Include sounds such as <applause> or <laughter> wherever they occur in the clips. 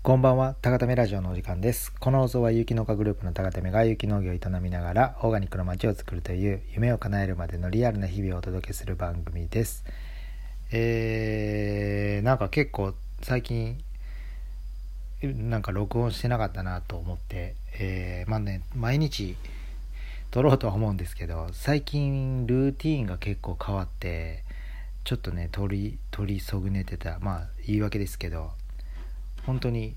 こんばんは、高ためラジオのお時間です。この放送は有機農家グループの高ためが有機農業を営みながらオーガニックの街を作るという夢を叶えるまでのリアルな日々をお届けする番組です。えー、なんか結構最近なんか録音してなかったなと思って、えー、まあね、毎日撮ろうとは思うんですけど、最近ルーティーンが結構変わって、ちょっとね、取り、取りそぐねてた、まあ言い訳ですけど、本当に、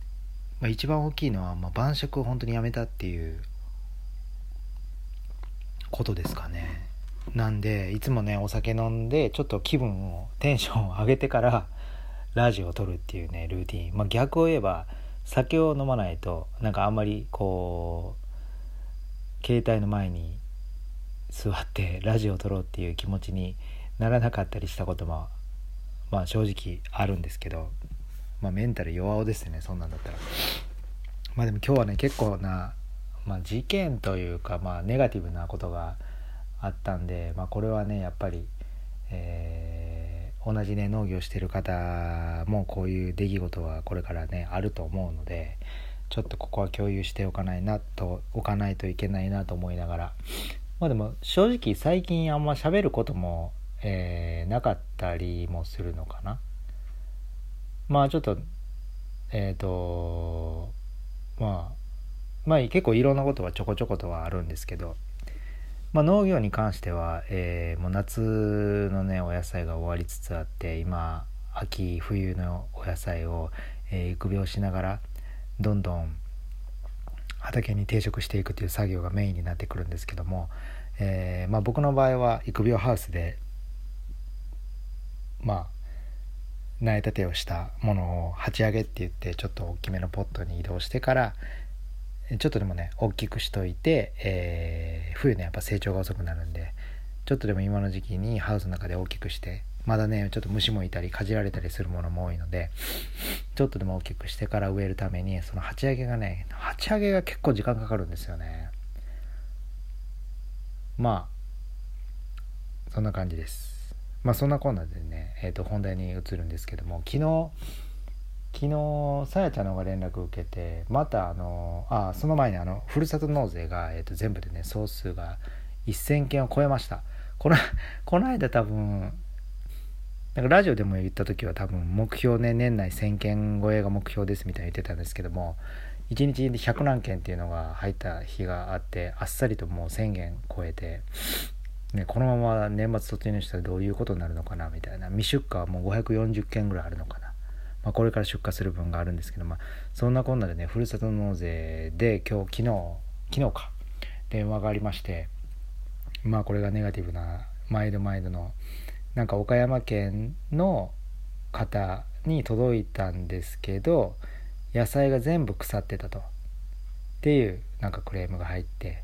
まあ、一番大きいのは、まあ、晩酌を本当にやめたっていうことですかね。なんでいつもねお酒飲んでちょっと気分をテンションを上げてからラジオを撮るっていうねルーティン、まあ、逆を言えば酒を飲まないとなんかあんまりこう携帯の前に座ってラジオを撮ろうっていう気持ちにならなかったりしたこともまあ正直あるんですけど。まあメンタル弱おですねそんなんだったら。まあでも今日はね結構な、まあ、事件というかまあネガティブなことがあったんで、まあ、これはねやっぱり、えー同じね農業してる方もこういう出来事はこれからねあると思うのでちょっとここは共有しておかないなとおかないといけないなと思いながら。まあでも正直最近あんま喋ることも、えーなかったりもするのかな。まあちょっとえっ、とまあまあ結構いろんなことはちょこちょことはあるんですけど、まあ、農業に関しては、えーもう夏のねお野菜が終わりつつあって今秋冬のお野菜を、えー育苗しながらどんどん畑に定食していくという作業がメインになってくるんですけども、えーまあ、僕の場合は育苗ハウスでまあ苗立てをしたものを鉢上げって言ってちょっと大きめのポットに移動してからちょっとでもね大きくしといて、えー冬ねやっぱ成長が遅くなるんでちょっとでも今の時期にハウスの中で大きくしてまだねちょっと虫もいたりかじられたりするものも多いのでちょっとでも大きくしてから植えるためにその鉢上げがね鉢上げが結構時間かかるんですよね。まあそんな感じです。まあそんなこんなでね、えー、と本題に移るんですけども昨日昨日さやちゃんの方が連絡を受けてまたあのあその前にあのふるさと納税が、えー、と全部でね総数が1000件を超えました。このこの間多分なんかラジオでも言った時は多分目標ね年内1000件超えが目標ですみたいに言ってたんですけども1日で100何件っていうのが入った日があってあっさりともう1000件超えてね、このまま年末突入したらどういうことになるのかなみたいな。未出荷はもう540件ぐらいあるのかな、まあ、これから出荷する分があるんですけど、まあ、そんなこんなでねふるさと納税で今日昨日昨日か電話がありましてまあこれがネガティブな毎度毎度のなんか岡山県の方に届いたんですけど野菜が全部腐ってたと。っていうなんかクレームが入って。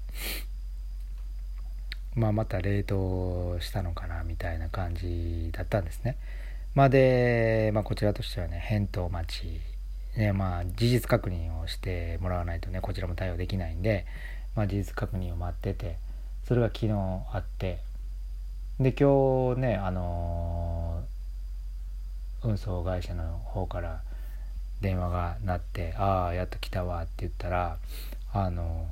まあ、また冷凍したのかなみたいな感じだったんですね。まあ、で、まあ、こちらとしてはね返答待ち、ねまあ、事実確認をしてもらわないとねこちらも対応できないんで、まあ、事実確認を待っててそれが昨日あってで今日ねあのー運送会社の方から電話が鳴って「ああやっと来たわ」って言ったらあの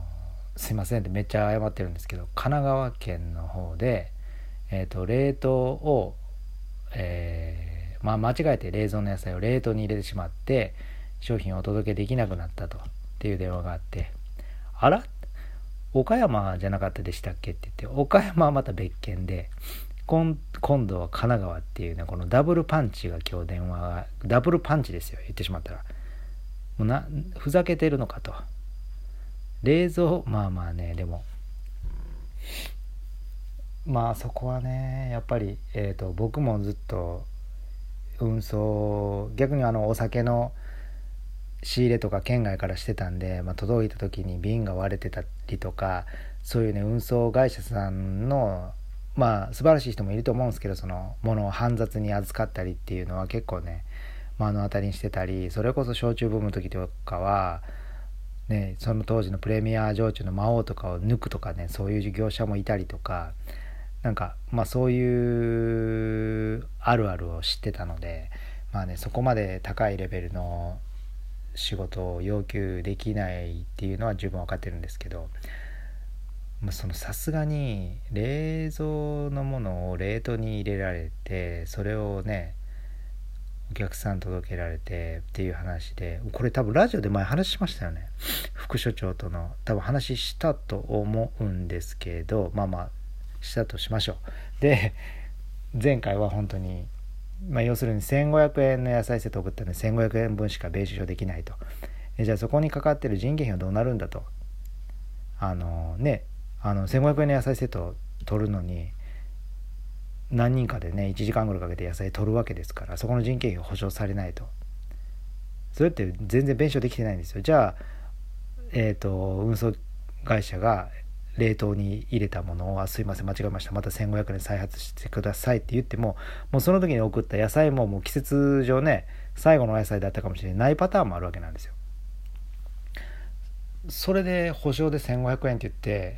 すいませんってめっちゃ謝ってるんですけど神奈川県の方で、えー、と冷凍を、えーまあ、間違えて冷蔵の野菜を冷凍に入れてしまって商品をお届けできなくなったとっていう電話があって「あら？岡山じゃなかったでしたっけ?」って言って岡山はまた別件で今今度は神奈川っていうねこのダブルパンチが今日電話がダブルパンチですよ言ってしまったらもうなふざけてるのかと。冷蔵まあまあねでも。まあそこはねやっぱり、えー、と僕もずっと運送逆にあのお酒の仕入れとか県外からしてたんで、まあ、届いた時に瓶が割れてたりとかそういうね運送会社さんのまあ素晴らしい人もいると思うんですけどそのものを煩雑に預かったりっていうのは結構ね目の当たりにしてたりそれこそ焼酎ブームの時とかはね、その当時のプレミア焼酎の魔王とかを抜くとかねそういう業者もいたりとかなんかまあそういうあるあるを知ってたのでまあねそこまで高いレベルの仕事を要求できないっていうのは十分分かってるんですけどさすがに冷蔵のものを冷凍に入れられてそれをねお客さん届けられてっていう話でこれ多分ラジオで前話しましたよね。<laughs> 副所長との多分話したと思うんですけどまあまあしたとしましょう。で前回は本当にまあ、要するに1500円の野菜セット送ったんで1500円分しか米収できないと。じゃあそこにかかってる人件費はどうなるんだと。あのねあの1500円の野菜セットを取るのに何人かでね1時間ぐらいかけて野菜取るわけですからそこの人件費が保証されないと。それって全然弁償できてないんですよ。じゃあえっ、ー、と運送会社が冷凍に入れたものを「すいません間違えました。また1500円再発してください」って言ってももうその時に送った野菜ももう季節上ね最後の野菜だったかもしれないパターンもあるわけなんですよ。それで保証で1500円って言って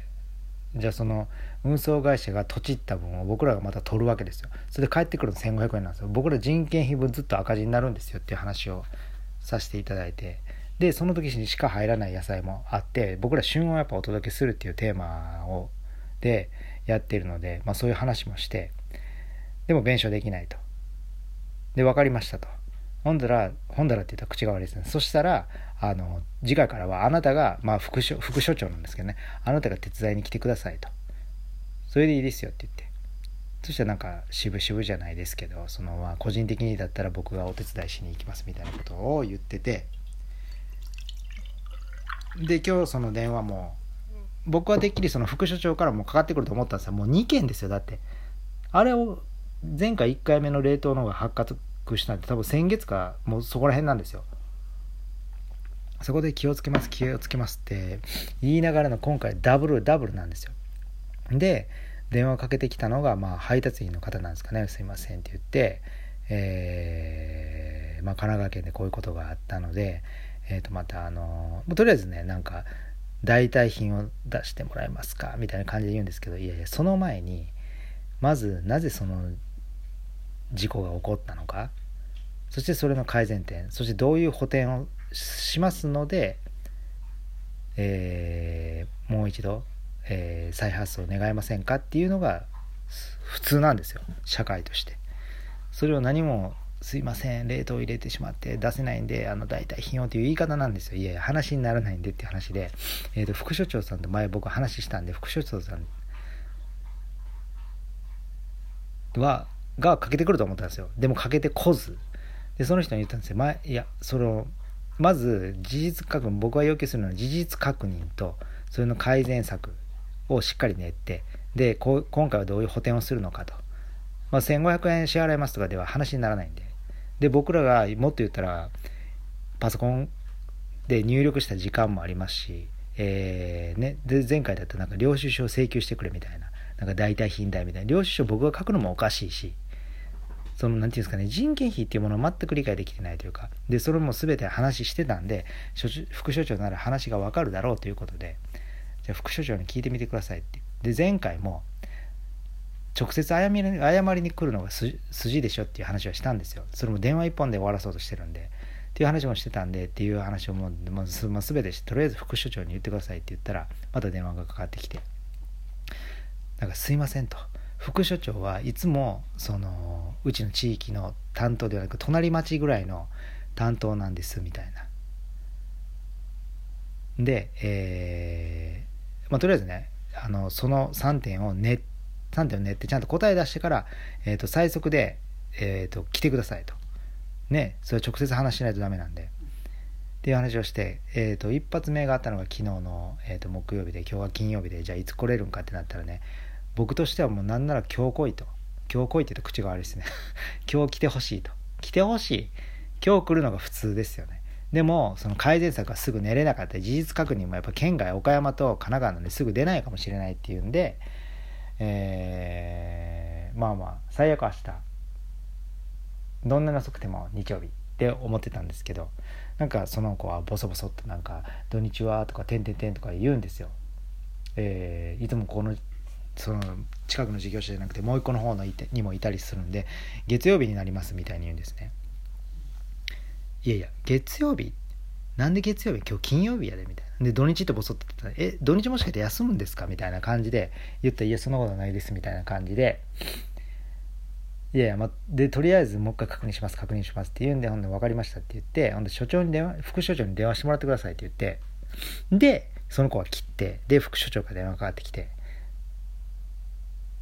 じゃあその運送会社が土地った分を僕らがまた取るわけですよ。それで帰ってくるの1500円なんですよ。僕ら人件費分ずっと赤字になるんですよっていう話をさせていただいて。でその時にしか入らない野菜もあって僕ら旬をやっぱお届けするっていうテーマをでやってるので、まあ、そういう話もしてでも弁償できないとで分かりましたとほんだらほんだらって言ったら口が悪いですねそしたらあの次回からはあなたが、まあ、副所副所長なんですけどねあなたが手伝いに来てくださいとそれでいいですよって言って。そしたらなんか渋々じゃないですけどそのまあ個人的にだったら僕がお手伝いしに行きますみたいなことを言ってて。で今日その電話も僕はてっきりその副所長からもかかってくると思ったんですよ。もう2件ですよ。だってあれを前回1回目の冷凍の方が発覚したんで多分先月かもうそこら辺なんですよ。そこで気をつけます気をつけますって言いながらの今回ダブルダブルなんですよ。で電話かけてきたのがまあ配達員の方なんですかね。すいませんって言ってえー、まあ、神奈川県でこういうことがあったのでえー、とまたあのとりあえずねなんか代替品を出してもらえますかみたいな感じで言うんですけどいやいやその前にまずなぜその事故が起こったのかそしてそれの改善点そしてどういう補填をしますので、えー、もう一度、えー、再発送願えませんかっていうのが普通なんですよ。社会として。それを何もすいません冷凍入れてしまって出せないんであの代替品をっていう言い方なんですよ。いやいや話にならないんでっていう話で、えーと、副所長さんと前僕話したんで副所長さんはがかけてくると思ったんですよ。でもかけてこず。でその人に言ったんですよ、ま、いやそのまず事実確認僕が要求するのは事実確認とそれの改善策。をしっかり練ってで今回はどういう補填をするのかと、まあ、1500円支払いますとかでは話にならないんで。で僕らがもっと言ったらパソコンで入力した時間もありますし、えーね、で前回だとなんか領収書を請求してくれみたいななんか代替品代みたいな。領収書僕が書くのもおかしいしその何て言うんですかね人件費っていうものを全く理解できてないというかでそれも全て話してたんで副所長なら話が分かるだろうということでじゃ副所長に聞いてみてくださいって。で前回も直接謝り謝りに来るのが筋でしょっていう話はしたんですよ。それも電話一本で終わらそうとしてるんで。っていう話もしてたんでっていう話をもう、まあ、全てとりあえず副所長に言ってくださいって言ったらまた電話がかかってきて。なんかすいませんと。副所長はいつもそのうちの地域の担当ではなく隣町ぐらいの担当なんですみたいな。でえー、まあとりあえずねあのその3点を練っ3点を練ってちゃんと答え出してから、えー、と最速で、えー、と来てくださいと。ね、それ直接話しないとダメなんで。っていう話をして、えー、と一発目があったのが昨日の、えー、と木曜日で今日は金曜日でじゃあいつ来れるんかってなったらね僕としてはもうなんなら今日来いと。今日来いって言うと口が悪いですね。<laughs> 今日来てほしいと。来てほしい。今日来るのが普通ですよね。でもその改善策がすぐ寝れなかった事実確認もやっぱ県外岡山と神奈川なんですぐ出ないかもしれないっていうんでえー、まあまあ最悪明日どんなに遅くても日曜日って思ってたんですけどなんかその子はボソボソっとなんか「土日は?」とか「てんてんてん」とか言うんですよ。えー、いつもこのその近くの事業者じゃなくてもう一個の方のいてにもいたりするんで月曜日になりますみたいに言うんですね。いやいや月曜日なんで月曜日今日金曜日やでみたいな。で土日ってボソッと言った。らえ土日もしかして休むんですか？みたいな感じで言ったらいやそんなことないですみたいな感じで。いやいや、ま、でとりあえずもう一回確認します確認しますって言うんでほんで分かりましたって言ってほんで所長に電話副所長に電話してもらってくださいって言ってでその子は切ってで副所長から電話かかってきて。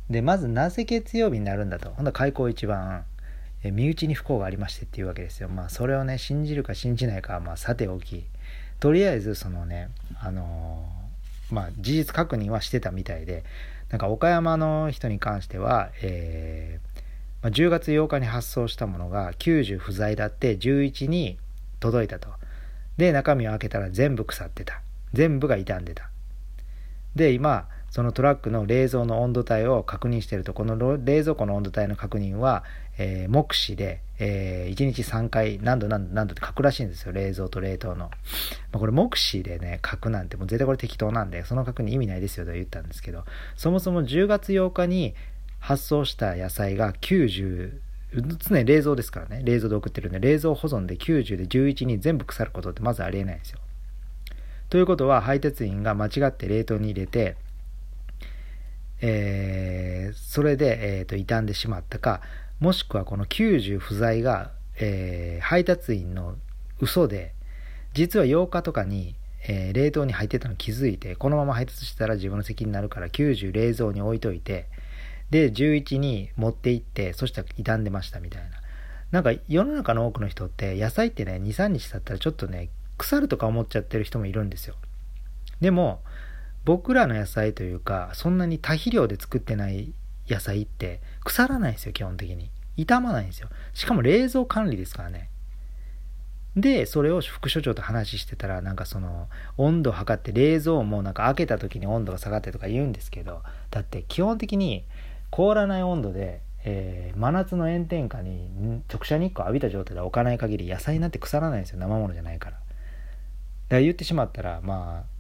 でまずなぜ月曜日になるんだと。ほんで開口一番。え身内に不幸がありましてっていうわけですよ。まあそれをね信じるか信じないかはまあさておき。とりあえずそのねあのー、まあ事実確認はしてたみたいでなんか岡山の人に関しては、えーまあ、10月8日に発送したものが90不在だって11に届いたと。で中身を開けたら全部腐ってた。全部が傷んでた。で今そのトラックの冷蔵の温度帯を確認しているとこの冷蔵庫の温度帯の確認は、えー、目視で、えー、1日3回何度何度何度って書くらしいんですよ冷蔵と冷凍の、まあ、これ目視でね書くなんてもう絶対これ適当なんでその確認意味ないですよと言ったんですけどそもそも10月8日に発送した野菜が90常に冷蔵ですからね。冷蔵で送ってるんで冷蔵保存で90で11に全部腐ることってまずありえないんですよ。ということは配達員が間違って冷凍に入れてえー、それで、えーと、傷んでしまったかもしくはこの90不在が、えー、配達員の嘘で実は8日とかに、えー、冷凍に入ってたの気づいてこのまま配達したら自分の責任になるから90冷蔵に置いといてで11に持って行ってそしたら傷んでましたみたいな。なんか世の中の多くの人って野菜ってね23日経ったらちょっとね腐るとか思っちゃってる人もいるんですよ。でも僕らの野菜というかそんなに多肥料で作ってない野菜って腐らないんですよ基本的に。傷まないんですよ。しかも冷蔵管理ですからね。でそれを副所長と話してたらなんかその温度を測って冷蔵もなんか開けた時に温度が下がってとか言うんですけどだって基本的に凍らない温度で、えー、真夏の炎天下に直射日光浴びた状態で置かない限り野菜なんて腐らないんですよ。生ものじゃないから。だから言ってしまったらまあ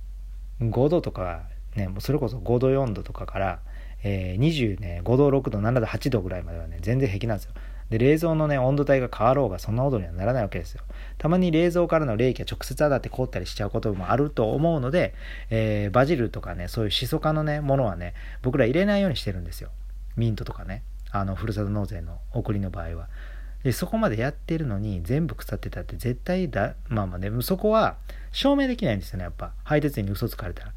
5度とか、ね、もうそれこそ5度4度とかから、えー、20ね、5度6度7度8度ぐらいまではね、全然平気なんですよ。で、冷蔵のね、温度帯が変わろうが、そんな温度にはならないわけですよ。たまに冷蔵からの冷気が直接当たって凍ったりしちゃうこともあると思うので、えー、バジルとかね、そういうシソ科のね、ものはね、僕ら入れないようにしてるんですよ。ミントとかね、あの、ふるさと納税の送りの場合は。でそこまでやってるのに全部腐ってたって絶対だまあまあねそこは証明できないんですよねやっぱ。配達員に嘘つかれたら。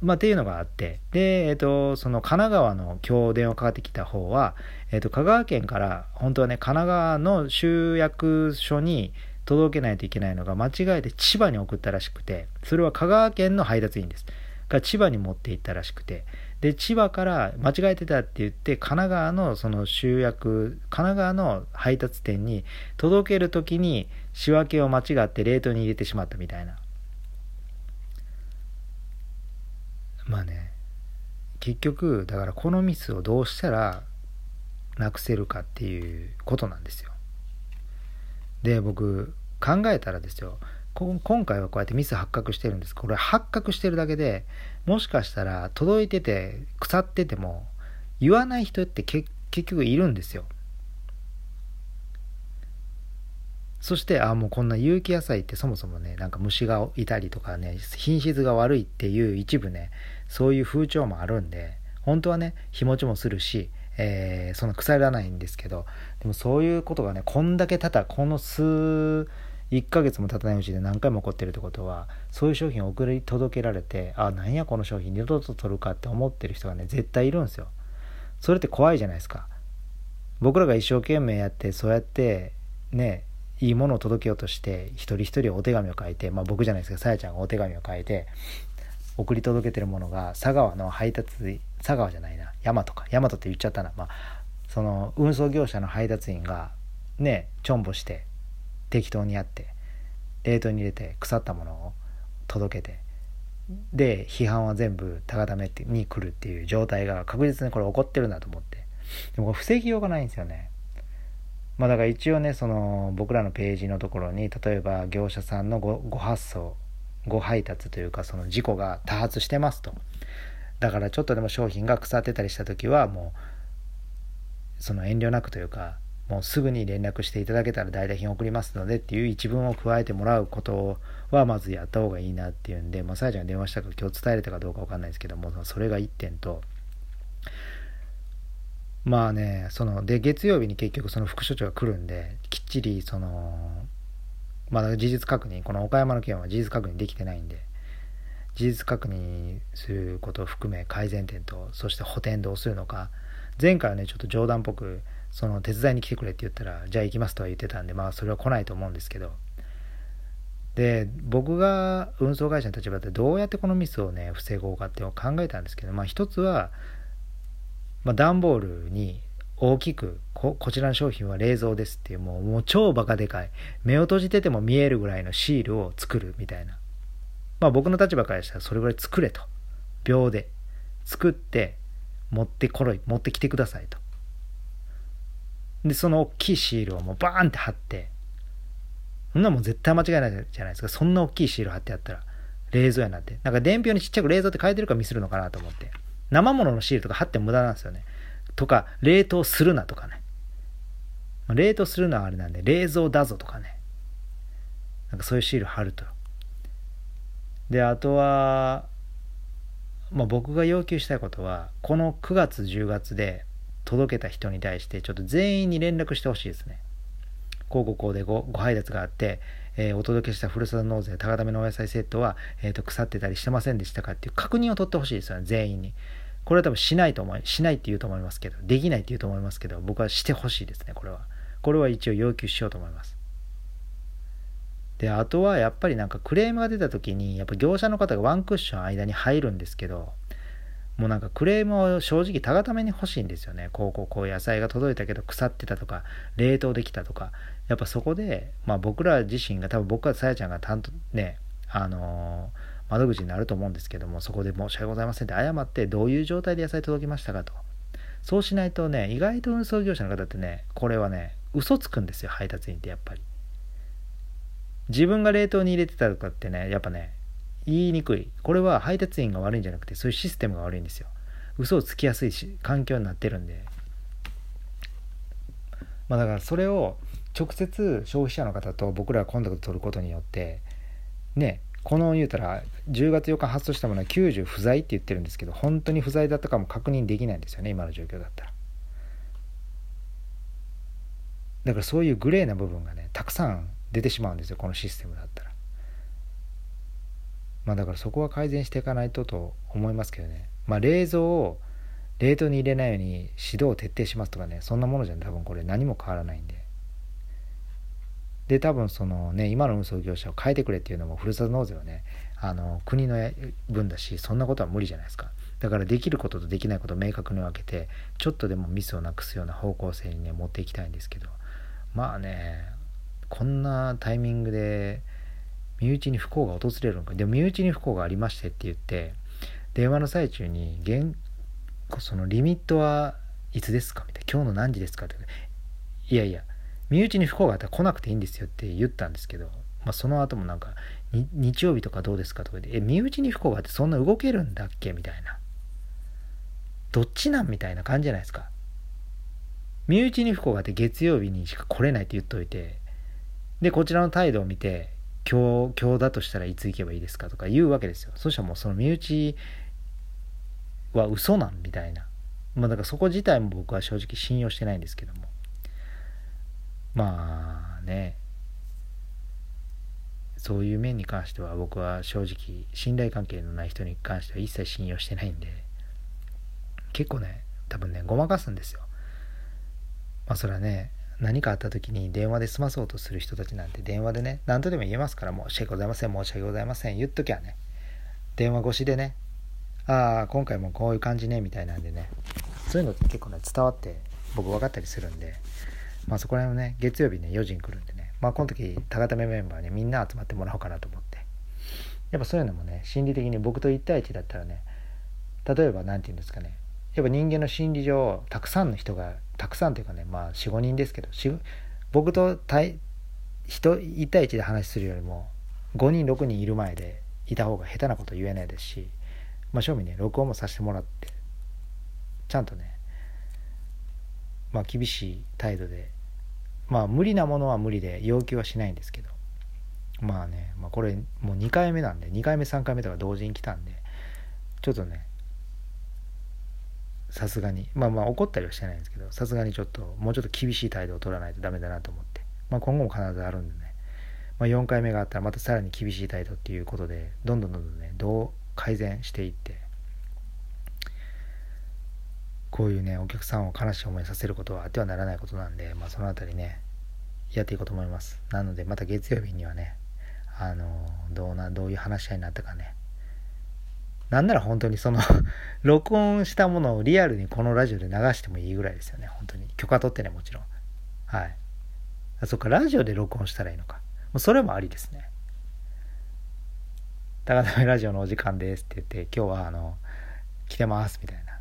まあ、っていうのがあって。で、えっ、とその神奈川の今日電話かかってきた方は、えっ、と香川県から本当はね神奈川の集約所に届けないといけないのが間違えて千葉に送ったらしくてそれは香川県の配達員です。が千葉に持って行ったらしくてで千葉から間違えてたって言って神奈川のその集約神奈川の配達店に届ける時に仕分けを間違って冷凍に入れてしまったみたいな。まあね結局だからこのミスをどうしたらなくせるかっていうことなんですよ。で僕考えたらですよ。今回はこうやってミス発覚してるんです。これ発覚してるだけでもしかしたら届いてて腐ってても言わない人って結局いるんですよ。そしてあもうこんな有機野菜ってそもそもねなんか虫がいたりとかね品質が悪いっていう一部ねそういう風潮もあるんで本当はね日持ちもするし、えー、その腐らないんですけどでもそういうことがねこんだけただこの数1ヶ月も経たないうちで何回も起こってるってことはそういう商品を送り届けられてあなんやこの商品二度と取るかって思ってる人がね絶対いるんですよ。それって怖いじゃないですか。僕らが一生懸命やってそうやってねいいものを届けようとして一人一人お手紙を書いてまあ僕じゃないですけどさやちゃんがお手紙を書いて送り届けてるものが佐川の配達佐川じゃないな大和か大和って言っちゃったな。まあその運送業者の配達員がねちょんぼして適当にやって冷凍に入れて腐ったものを届けてで批判は全部高田目に来るっていう状態が確実にこれ起こってるんだと思って。でも防ぎようがないんですよね。まあだから一応ねその僕らのページのところに例えば業者さんのごご発送ご配達というかその事故が多発してますと。だからちょっとでも商品が腐ってたりした時はもうその遠慮なくというかもうすぐに連絡していただけたら代打品送りますのでっていう一文を加えてもらうことはまずやった方がいいなっていうんで、まあ、さやちゃんが電話したか今日伝えれたかどうかわかんないですけどもそれが1点と。まあねそので月曜日に結局その副所長が来るんできっちりそのまだ事実確認この岡山の件は事実確認できてないんで事実確認することを含め改善点とそして補填どうするのか前回はねちょっと冗談っぽくその手伝いに来てくれって言ったらじゃあ行きますとは言ってたんでまあそれは来ないと思うんですけど。で僕が運送会社の立場でどうやってこのミスをね防ごうかっていうのを考えたんですけどまあ一つは、まあ、段ボールに大きくここちらの商品は冷蔵ですっていうもうもう超バカでかい目を閉じてても見えるぐらいのシールを作るみたいな。まあ僕の立場からしたらそれぐらい作れと。秒で作って持ってこい持ってきてくださいと。でその大きいシールをもうバーンって貼って。そんなもん絶対間違いないじゃないですか。そんな大きいシール貼ってやったら冷蔵やなって。なんか伝票にちっちゃく冷蔵って書いてるからミスるのかなと思って。生物のシールとか貼っても無駄なんですよね。とか冷凍するなとかね。冷凍するのはあれなんで冷蔵だぞとかね。なんかそういうシール貼ると。であとは、まあ、僕が要求したいことはこの9月10月で届けた人に対してちょっと全員に連絡してほしいですね。こうこうこうでごご配達があって、えー、お届けしたふるさと納税高ためのお野菜セットは、えー、と腐ってたりしてませんでしたかっていう確認を取ってほしいですよね全員に。これは多分しないと思いしないって言うと思いますけどできないって言うと思いますけど僕はしてほしいですねこれは。これは一応要求しようと思います。であとはやっぱりなんかクレームが出た時にやっぱ業者の方がワンクッション間に入るんですけどもうなんかクレームを正直たがために欲しいんですよね。こうこうこう野菜が届いたけど腐ってたとか冷凍できたとか。やっぱそこで、まあ、僕ら自身が多分僕はさやちゃんが担当ねあのー、窓口になると思うんですけどもそこで申し訳ございませんって謝ってどういう状態で野菜届きましたかと。そうしないとね意外と運送業者の方ってねこれはね嘘つくんですよ配達員ってやっぱり。自分が冷凍に入れてたとかってねやっぱね言いにくい。これは配達員が悪いんじゃなくてそういうシステムが悪いんですよ。嘘をつきやすいし環境になってるんで。まあだからそれを直接消費者の方と僕らがコンタクト取ることによってねこの言うたら10月8日発送したものは90不在って言ってるんですけど本当に不在だったかも確認できないんですよね今の状況だったら。だからそういうグレーな部分がねたくさん出てしまうんですよこのシステムだったら。まあだからそこは改善していかないとと思いますけどね。まあ冷蔵を冷凍に入れないように指導を徹底しますとかね。そんなものじゃ多分これ何も変わらないんで。で多分そのね今の運送業者を変えてくれっていうのもふるさと納税はねあの国の分だしそんなことは無理じゃないですか。だからできることとできないことを明確に分けてちょっとでもミスをなくすような方向性にね持っていきたいんですけど。まあねこんなタイミングで身内に不幸が訪れるのか。でも身内に不幸がありましてって言って電話の最中に現そのリミットはいつですか？みたいな。今日の何時ですか？っていやいや身内に不幸があったら来なくていいんですよって言ったんですけど、まあ、その後もなんか日曜日とかどうですかとかでえ身内に不幸があってそんな動けるんだっけ？みたいな。どっちなん？みたいな感じじゃないですか。身内に不幸があって月曜日にしか来れないって言っといてでこちらの態度を見て今日今日だとしたらいつ行けばいいですかとか言うわけですよ。そしたらもうその身内は嘘なんみたいな。まあだからそこ自体も僕は正直信用してないんですけども。まあね。そういう面に関しては僕は正直信頼関係のない人に関しては一切信用してないんで。結構ね多分ねごまかすんですよ。まあそれはね何かあった時に電話で済まそうとする人たちなんて電話でね何とでも言えますから申し訳ございません申し訳ございません言っときゃね電話越しでねああ今回もこういう感じねみたいなんでねそういうのって結構ね伝わって僕分かったりするんでまあそこら辺をね月曜日ね4時に来るんでねまあこの時高ためメンバーにみんな集まってもらおうかなと思ってやっぱそういうのもね心理的に僕と1対1だったらね例えば何て言うんですかねやっぱ人間の心理上たくさんの人がたくさんというかねまあ45人ですけど僕と対人1対1で話するよりも5人6人いる前でいた方が下手なこと言えないですしまあ正味ね録音もさせてもらってちゃんとねまあ厳しい態度でまあ無理なものは無理で要求はしないんですけどまあね、まあ、これもう2回目なんで2回目3回目とか同時に来たんでちょっとねさすがに。まあまあ怒ったりはしてないんですけどさすがにちょっともうちょっと厳しい態度を取らないとダメだなと思って、まあ、今後も必ずあるんでね、まあ、4回目があったらまたさらに厳しい態度っていうことでどんどんどんどんねどう改善していってこういうねお客さんを悲しい思いさせることはあってはならないことなんで、まあ、その辺りねやっていこうと思います。なのでまた月曜日にはねあのどうなどういう話し合いになったかねなんなら本当にその <laughs> 録音したものをリアルにこのラジオで流してもいいぐらいですよね。本当に。許可取ってねもちろん。はい。あそっか。ラジオで録音したらいいのか。もうそれもありですね。高田ラジオのお時間ですって言って今日はあの来てますみたいな。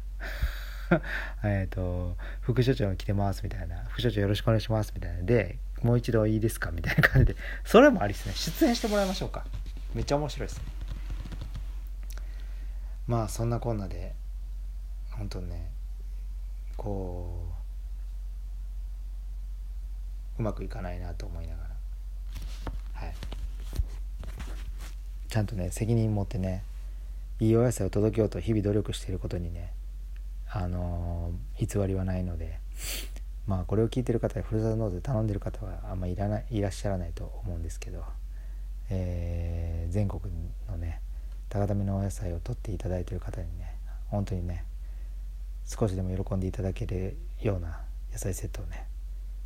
<laughs> えっと、副所長が来てますみたいな、副所長よろしくお願いしますみたいな。で、もう一度いいですかみたいな感じで、それもありですね。出演してもらいましょうか。めっちゃ面白いですね。まあ、そんなこんなで、本当ね、こう、うまくいかないなと思いながら、はい。ちゃんとね、責任持ってね、いいお野菜を届けようと日々努力していることにね、あの偽りはないのでまあこれを聞いてる方ふるさと納税頼んでる方はあんまいらないいらっしゃらないと思うんですけど、えー、全国のね高ためのお野菜を取っていただいてる方にね本当にね少しでも喜んでいただけるような野菜セットをね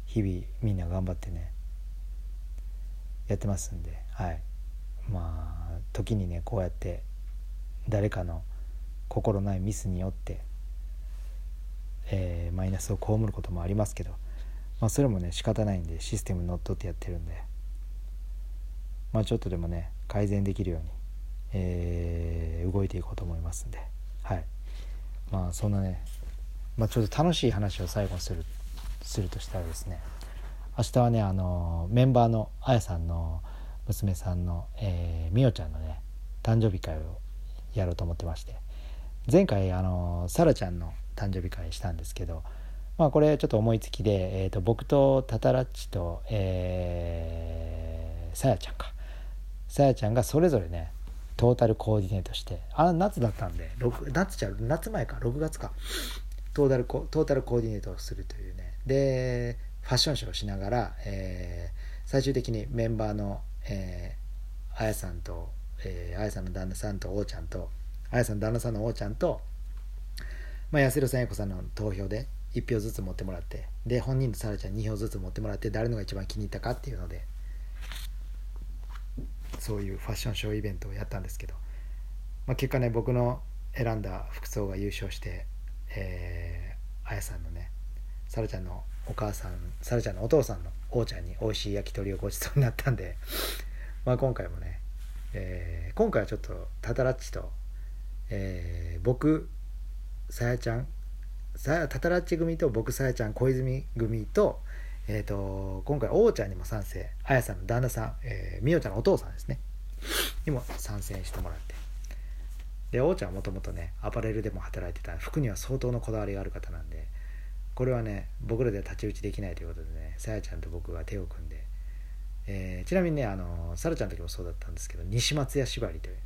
日々みんな頑張ってねやってますんではい。まあ時にねこうやって誰かの心ないミスによってえー、マイナスを被ることもありますけど、まあ、それもね仕方ないんでシステムにのっとってやってるんで、まあ、ちょっとでもね改善できるように、えー、動いていこうと思いますんで。はい。まあそんなね、まあ、ちょっと楽しい話を最後にするするとしたらですね明日はねあのメンバーのあやさんの娘さんの、えー、みおちゃんのね誕生日会をやろうと思ってまして。前回あのさらちゃんの誕生日会したんですけど、まあ、これちょっと思いつきで、えー、と僕とタタラッチと、えー、さやちゃんか。さやちゃんがそれぞれねトータルコーディネートしてあ夏だったんで夏ちゃう夏前か6月か。トータルコトータルコーディネートをするというね。でファッションショーをしながら、えー、最終的にメンバーの、えー、あやさんと、えー、あやさんの旦那さんとおうちゃんとあやさんの旦那さんのおうちゃんとまあ、安弘さんや子さんの投票で1票ずつ持ってもらってで本人と沙羅ちゃん2票ずつ持ってもらって誰のが一番気に入ったかっていうのでそういうファッションショーイベントをやったんですけど、まあ、結果ね僕の選んだ服装が優勝して、えー、あやさんのね沙羅ちゃんのお母さん沙羅ちゃんのお父さんのおうちゃんに美味しい焼き鳥をごちそうになったんでまあ今回もね、えー、今回はちょっとタタラッチと、えー、僕さやちゃんさタタラッチ組と僕さやちゃん小泉組と,、えーと、今回王ちゃんにも参戦あやさんの旦那さん、えー、みおちゃんのお父さんですね。にも参戦してもらって。で王ちゃんはもともとねアパレルでも働いてた。服には相当のこだわりがある方なんで。これはね僕らでは太刀打ちできないということでねさやちゃんと僕が手を組んで、えー、ちなみにねあのさらちゃんの時もそうだったんですけど西松屋縛りというね。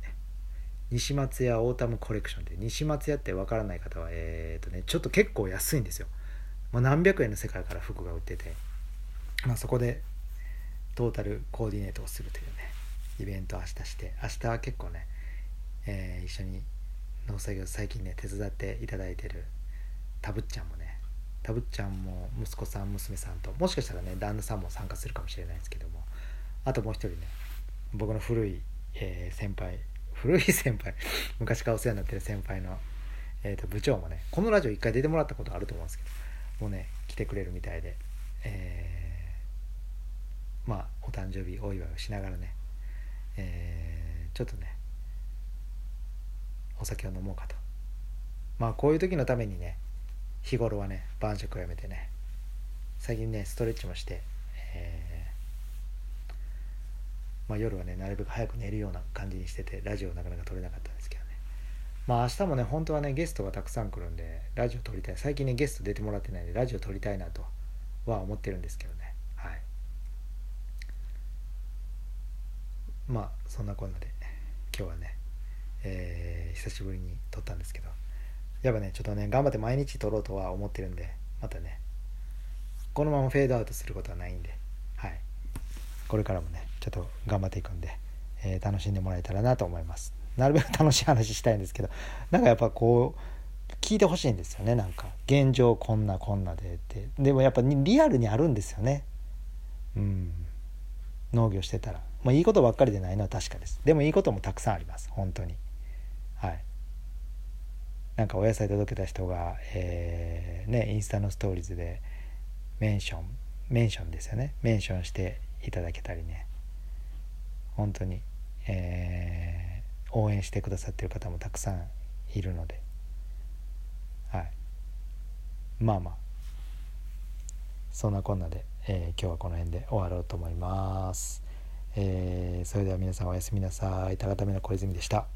西松屋オータムコレクションで西松屋ってわからない方はえっ、ー、とねちょっと結構安いんですよ、まあ、何百円の世界から服が売ってて、まあ、そこでトータルコーディネートをするというねイベントを明日して明日は結構ね、えー、一緒に農作業最近ね手伝っていただいてるたぶっちゃんもねたぶっちゃんも息子さん娘さんともしかしたらね旦那さんも参加するかもしれないですけどもあともう一人ね僕の古い、えー、先輩古い <laughs> 先輩昔からお世話になってる先輩の、えー、と部長もねこのラジオ一回出てもらったことあると思うんですけどもうね来てくれるみたいで、えー、まあお誕生日お祝いをしながらね、えー、ちょっとねお酒を飲もうかと。まあこういう時のためにね日頃はね晩酌をやめてね最近ねストレッチもして、えーまあ、夜はねなるべく早く寝るような感じにしててラジオなかなか撮れなかったんですけどね。まあ明日もね本当はねゲストがたくさん来るんでラジオ撮りたい。最近ねゲスト出てもらってないんでラジオ撮りたいなとは思ってるんですけどねはいまあそんなこんなで今日はね、えー、久しぶりに撮ったんですけどやっぱねちょっとね頑張って毎日撮ろうとは思ってるんでまたねこのままフェードアウトすることはないんではい。これからもねちょっと頑張っていくんで、えー、楽しんでもらえたらなと思います。なるべく <laughs> 楽しい話したいんですけどなんかやっぱこう聞いてほしいんですよねなんか。現状こんなこんなでって。でもやっぱリアルにあるんですよね。うん。農業してたら。まあいいことばっかりでないのは確かです。でもいいこともたくさんあります。本当に。はい。なんかお野菜届けた人が、えー、ねインスタのストーリーズでメンションメンションですよね。メンションしていただけたりね。本当に、えー、応援してくださってる方もたくさんいるので。はい。まあまあ。そんなこんなで、えー、今日はこの辺で終わろうと思います、えー、それでは皆さんおやすみなさい。高田目の小泉でした。